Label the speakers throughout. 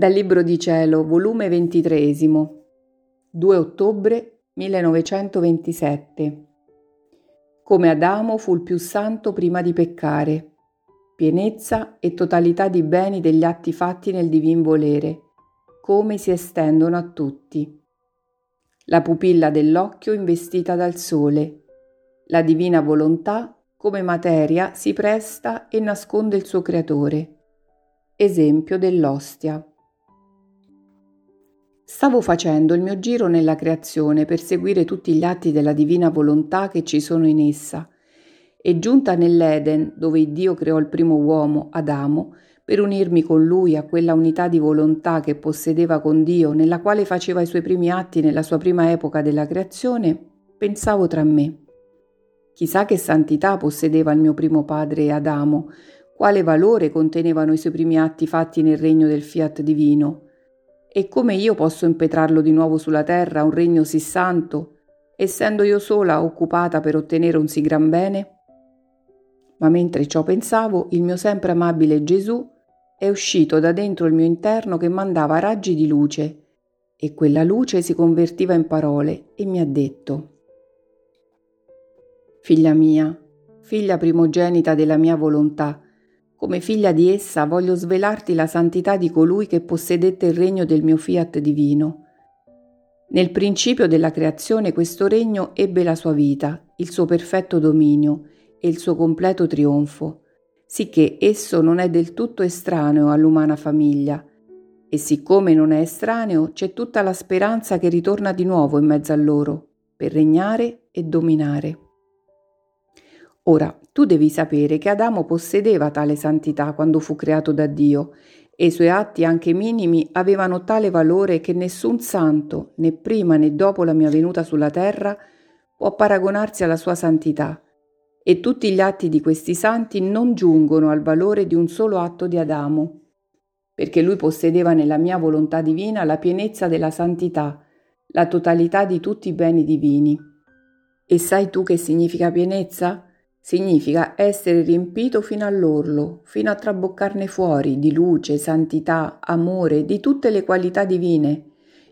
Speaker 1: Dal Libro di Cielo, volume 23, 2 ottobre 1927. Come Adamo fu il più santo prima di peccare, pienezza e totalità di beni degli atti fatti nel divin volere, come si estendono a tutti. La pupilla dell'occhio investita dal sole, la divina volontà come materia si presta e nasconde il suo creatore. Esempio dell'ostia. Stavo facendo il mio giro nella creazione per seguire tutti gli atti della divina volontà che ci sono in essa e giunta nell'Eden, dove Dio creò il primo uomo, Adamo, per unirmi con lui a quella unità di volontà che possedeva con Dio, nella quale faceva i suoi primi atti nella sua prima epoca della creazione, pensavo tra me. Chissà che santità possedeva il mio primo padre Adamo, quale valore contenevano i suoi primi atti fatti nel regno del fiat divino, e come io posso impetrarlo di nuovo sulla terra un regno sì santo, essendo io sola occupata per ottenere un sì gran bene? Ma mentre ciò pensavo, il mio sempre amabile Gesù è uscito da dentro il mio interno che mandava raggi di luce, e quella luce si convertiva in parole e mi ha detto Figlia mia, figlia primogenita della mia volontà, come figlia di essa voglio svelarti la santità di colui che possedette il regno del mio fiat divino. Nel principio della creazione questo regno ebbe la sua vita, il suo perfetto dominio e il suo completo trionfo, sicché esso non è del tutto estraneo all'umana famiglia, e siccome non è estraneo c'è tutta la speranza che ritorna di nuovo in mezzo a loro, per regnare e dominare. Ora, tu devi sapere che Adamo possedeva tale santità quando fu creato da Dio e i suoi atti anche minimi avevano tale valore che nessun santo, né prima né dopo la mia venuta sulla terra, può paragonarsi alla sua santità. E tutti gli atti di questi santi non giungono al valore di un solo atto di Adamo, perché lui possedeva nella mia volontà divina la pienezza della santità, la totalità di tutti i beni divini. E sai tu che significa pienezza? Significa essere riempito fino all'orlo, fino a traboccarne fuori di luce, santità, amore, di tutte le qualità divine,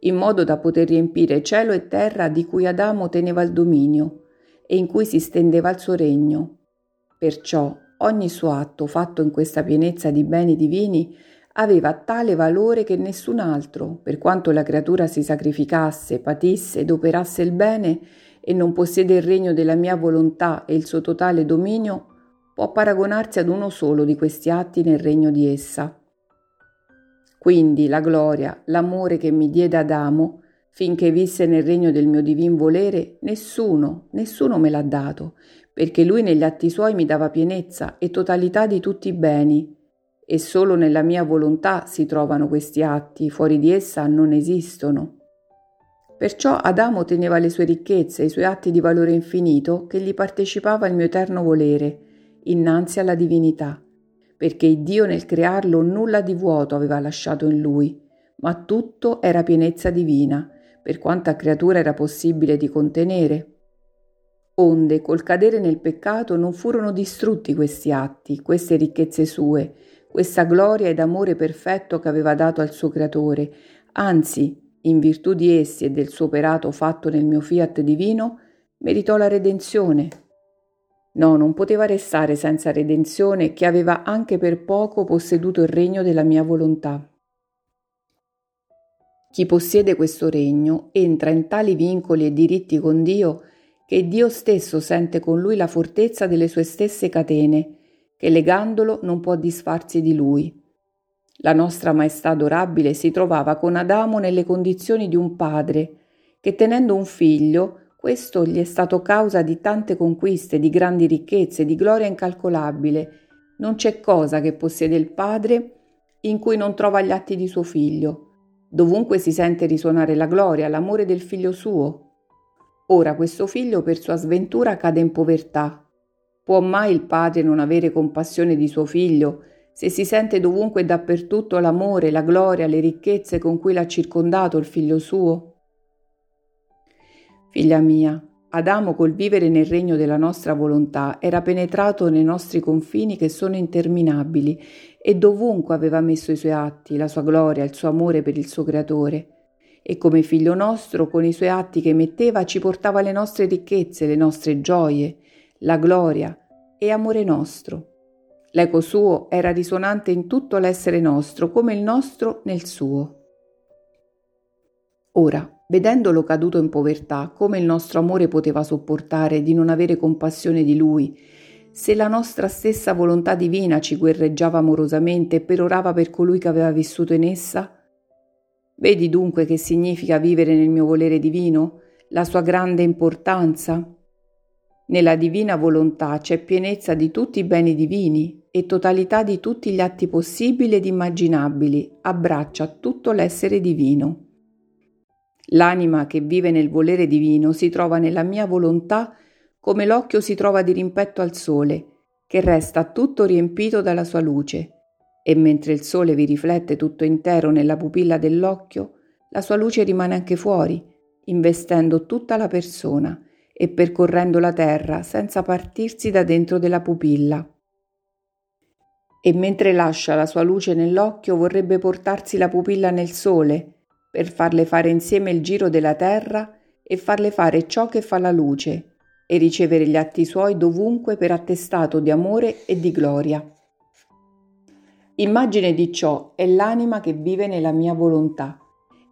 Speaker 1: in modo da poter riempire cielo e terra di cui Adamo teneva il dominio e in cui si stendeva il suo regno. Perciò ogni suo atto fatto in questa pienezza di beni divini aveva tale valore che nessun altro, per quanto la creatura si sacrificasse, patisse ed operasse il bene, e non possiede il regno della mia volontà e il suo totale dominio, può paragonarsi ad uno solo di questi atti nel regno di essa. Quindi la gloria, l'amore che mi diede Adamo, finché visse nel regno del mio divin volere, nessuno, nessuno me l'ha dato, perché lui negli atti suoi mi dava pienezza e totalità di tutti i beni, e solo nella mia volontà si trovano questi atti, fuori di essa non esistono. Perciò Adamo teneva le sue ricchezze i suoi atti di valore infinito che gli partecipava il mio eterno volere, innanzi alla divinità, perché Dio nel crearlo nulla di vuoto aveva lasciato in lui, ma tutto era pienezza divina, per quanta creatura era possibile di contenere. Onde, col cadere nel peccato, non furono distrutti questi atti, queste ricchezze sue, questa gloria ed amore perfetto che aveva dato al suo creatore, anzi, in virtù di essi e del suo operato fatto nel mio fiat divino, meritò la redenzione. No, non poteva restare senza redenzione che aveva anche per poco posseduto il regno della mia volontà. Chi possiede questo regno entra in tali vincoli e diritti con Dio che Dio stesso sente con lui la fortezza delle sue stesse catene, che legandolo non può disfarsi di lui. La nostra Maestà adorabile si trovava con Adamo nelle condizioni di un padre che tenendo un figlio, questo gli è stato causa di tante conquiste, di grandi ricchezze, di gloria incalcolabile. Non c'è cosa che possiede il padre in cui non trova gli atti di suo figlio. Dovunque si sente risuonare la gloria, l'amore del figlio suo. Ora questo figlio per sua sventura cade in povertà. Può mai il padre non avere compassione di suo figlio se si sente dovunque e dappertutto l'amore, la gloria, le ricchezze con cui l'ha circondato il figlio suo? Figlia mia, Adamo col vivere nel regno della nostra volontà era penetrato nei nostri confini che sono interminabili e dovunque aveva messo i suoi atti, la sua gloria, il suo amore per il suo creatore. E come figlio nostro, con i suoi atti che metteva, ci portava le nostre ricchezze, le nostre gioie, la gloria e amore nostro. L'eco suo era risonante in tutto l'essere nostro, come il nostro nel suo. Ora, vedendolo caduto in povertà, come il nostro amore poteva sopportare di non avere compassione di lui, se la nostra stessa volontà divina ci guerreggiava amorosamente e perorava per colui che aveva vissuto in essa? Vedi dunque che significa vivere nel mio volere divino, la sua grande importanza? Nella divina volontà c'è pienezza di tutti i beni divini e totalità di tutti gli atti possibili ed immaginabili, abbraccia tutto l'essere divino. L'anima che vive nel volere divino si trova nella mia volontà come l'occhio si trova di rimpetto al sole, che resta tutto riempito dalla sua luce, e mentre il sole vi riflette tutto intero nella pupilla dell'occhio, la sua luce rimane anche fuori, investendo tutta la persona e percorrendo la terra senza partirsi da dentro della pupilla. E mentre lascia la sua luce nell'occhio vorrebbe portarsi la pupilla nel sole, per farle fare insieme il giro della terra e farle fare ciò che fa la luce e ricevere gli atti suoi dovunque per attestato di amore e di gloria. Immagine di ciò è l'anima che vive nella mia volontà.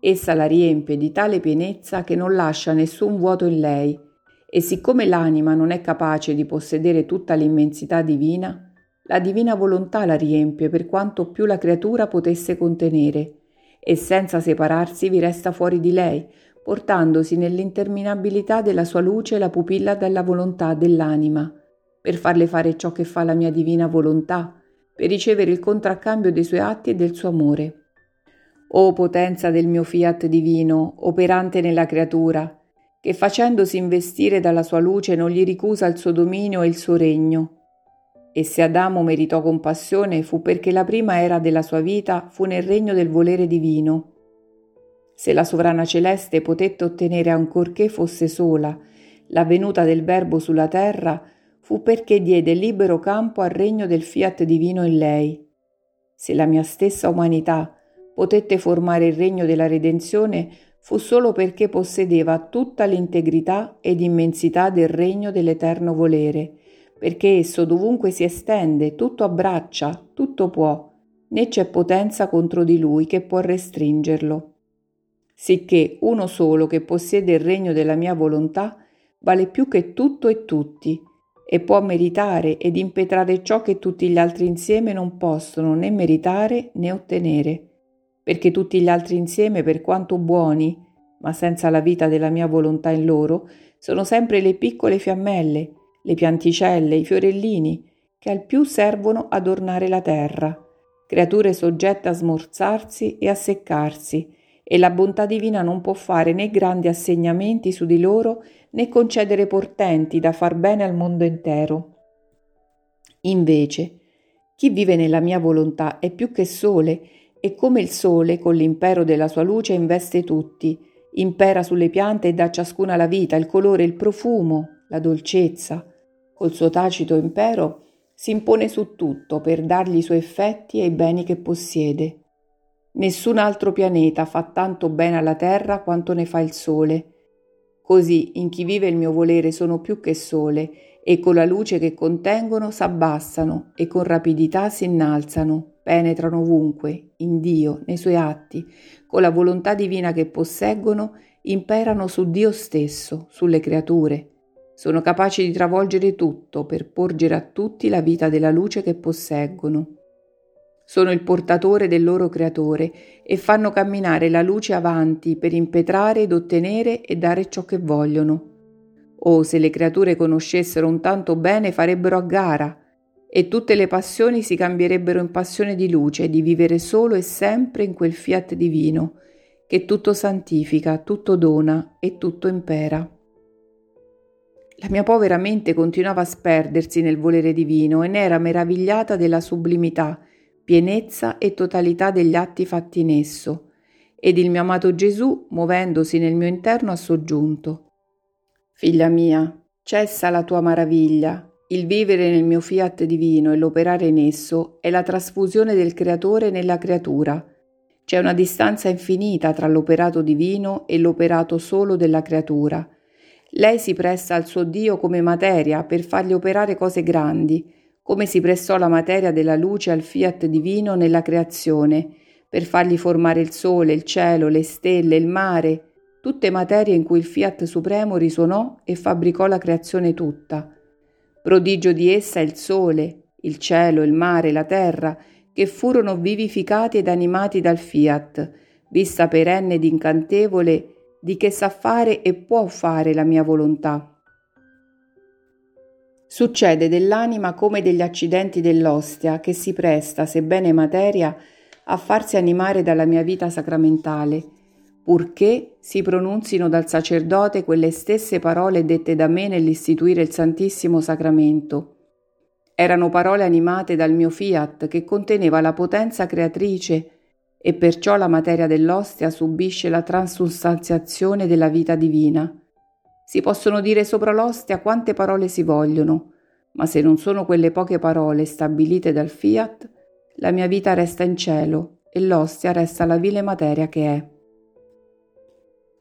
Speaker 1: Essa la riempie di tale pienezza che non lascia nessun vuoto in lei, e siccome l'anima non è capace di possedere tutta l'immensità divina, la divina volontà la riempie per quanto più la creatura potesse contenere, e senza separarsi vi resta fuori di lei, portandosi nell'interminabilità della sua luce la pupilla della volontà dell'anima, per farle fare ciò che fa la mia divina volontà, per ricevere il contraccambio dei suoi atti e del suo amore. O potenza del mio fiat divino, operante nella creatura, che facendosi investire dalla sua luce non gli ricusa il suo dominio e il suo regno, e se Adamo meritò compassione fu perché la prima era della sua vita fu nel regno del volere divino. Se la sovrana celeste potette ottenere ancorché fosse sola la venuta del Verbo sulla terra, fu perché diede libero campo al regno del fiat divino in lei. Se la mia stessa umanità potette formare il regno della redenzione, fu solo perché possedeva tutta l'integrità ed immensità del regno dell'eterno volere, perché esso dovunque si estende, tutto abbraccia, tutto può, né c'è potenza contro di lui che può restringerlo. Sicché uno solo che possiede il regno della mia volontà vale più che tutto e tutti, e può meritare ed impetrare ciò che tutti gli altri insieme non possono né meritare né ottenere, perché tutti gli altri insieme, per quanto buoni, ma senza la vita della mia volontà in loro, sono sempre le piccole fiammelle, le pianticelle, i fiorellini, che al più servono ad ornare la terra, creature soggette a smorzarsi e a seccarsi, e la bontà divina non può fare né grandi assegnamenti su di loro né concedere portenti da far bene al mondo intero. Invece, chi vive nella mia volontà è più che sole, e come il sole, con l'impero della sua luce, investe tutti, impera sulle piante e dà ciascuna la vita, il colore, il profumo, la dolcezza, col suo tacito impero, si impone su tutto per dargli i suoi effetti e i beni che possiede. Nessun altro pianeta fa tanto bene alla Terra quanto ne fa il Sole. Così in chi vive il mio volere sono più che sole, e con la luce che contengono s'abbassano e con rapidità si innalzano, penetrano ovunque, in Dio, nei suoi atti, con la volontà divina che posseggono, imperano su Dio stesso, sulle creature sono capaci di travolgere tutto per porgere a tutti la vita della luce che posseggono. Sono il portatore del loro creatore e fanno camminare la luce avanti per impetrare ed ottenere e dare ciò che vogliono. Oh, se le creature conoscessero un tanto bene farebbero a gara e tutte le passioni si cambierebbero in passione di luce, di vivere solo e sempre in quel fiat divino, che tutto santifica, tutto dona e tutto impera. La mia povera mente continuava a sperdersi nel volere divino e ne era meravigliata della sublimità, pienezza e totalità degli atti fatti in esso. Ed il mio amato Gesù, muovendosi nel mio interno, ha soggiunto. Figlia mia, cessa la tua maraviglia. Il vivere nel mio fiat divino e l'operare in esso è la trasfusione del creatore nella creatura. C'è una distanza infinita tra l'operato divino e l'operato solo della creatura. Lei si presta al suo Dio come materia per fargli operare cose grandi, come si prestò la materia della luce al fiat divino nella creazione, per fargli formare il sole, il cielo, le stelle, il mare, tutte materie in cui il fiat supremo risuonò e fabbricò la creazione tutta. Prodigio di essa il sole, il cielo, il mare, la terra, che furono vivificati ed animati dal fiat, vista perenne ed incantevole di che sa fare e può fare la mia volontà. Succede dell'anima come degli accidenti dell'ostia che si presta, sebbene materia, a farsi animare dalla mia vita sacramentale, purché si pronunzino dal sacerdote quelle stesse parole dette da me nell'istituire il Santissimo Sacramento. Erano parole animate dal mio fiat che conteneva la potenza creatrice e perciò la materia dell'ostia subisce la transustanziazione della vita divina. Si possono dire sopra l'ostia quante parole si vogliono, ma se non sono quelle poche parole stabilite dal fiat, la mia vita resta in cielo e l'ostia resta la vile materia che è.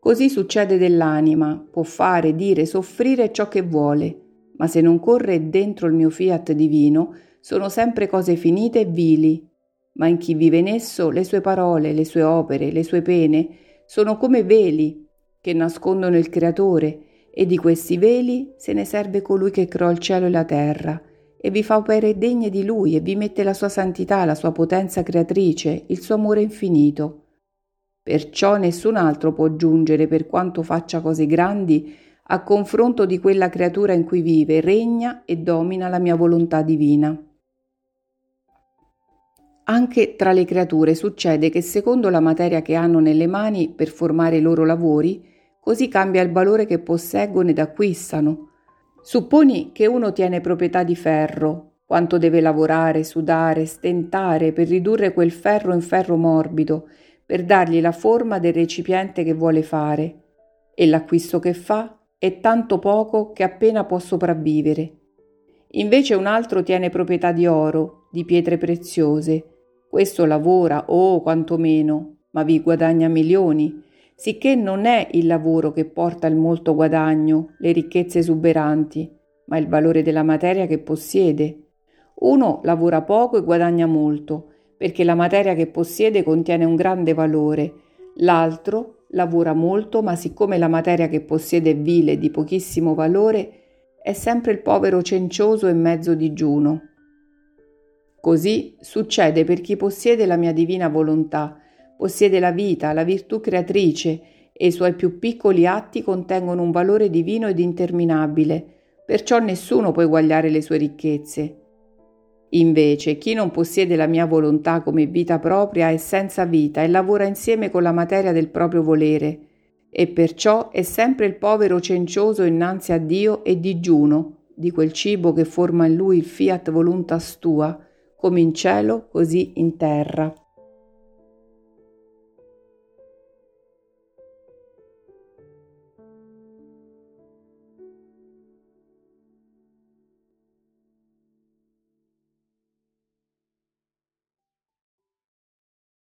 Speaker 1: Così succede dell'anima, può fare, dire, soffrire ciò che vuole, ma se non corre dentro il mio fiat divino, sono sempre cose finite e vili, ma in chi vive in esso le sue parole, le sue opere, le sue pene sono come veli che nascondono il Creatore e di questi veli se ne serve colui che creò il cielo e la terra, e vi fa opere degne di lui e vi mette la sua santità, la sua potenza creatrice, il suo amore infinito. Perciò nessun altro può giungere, per quanto faccia cose grandi, a confronto di quella creatura in cui vive, regna e domina la mia volontà divina. Anche tra le creature succede che secondo la materia che hanno nelle mani per formare i loro lavori, Così cambia il valore che posseggono ed acquistano. Supponi che uno tiene proprietà di ferro, quanto deve lavorare, sudare, stentare per ridurre quel ferro in ferro morbido, per dargli la forma del recipiente che vuole fare. E l'acquisto che fa è tanto poco che appena può sopravvivere. Invece un altro tiene proprietà di oro, di pietre preziose. Questo lavora, o oh, quantomeno, ma vi guadagna milioni sicché non è il lavoro che porta il molto guadagno, le ricchezze esuberanti, ma il valore della materia che possiede. Uno lavora poco e guadagna molto, perché la materia che possiede contiene un grande valore, l'altro lavora molto, ma siccome la materia che possiede è vile e di pochissimo valore, è sempre il povero cencioso e mezzo digiuno. Così succede per chi possiede la mia divina volontà, possiede la vita, la virtù creatrice e i suoi più piccoli atti contengono un valore divino ed interminabile, perciò nessuno può eguagliare le sue ricchezze. Invece, chi non possiede la mia volontà come vita propria è senza vita e lavora insieme con la materia del proprio volere, e perciò è sempre il povero cencioso innanzi a Dio e digiuno di quel cibo che forma in lui il fiat voluntas tua, come in cielo, così in terra.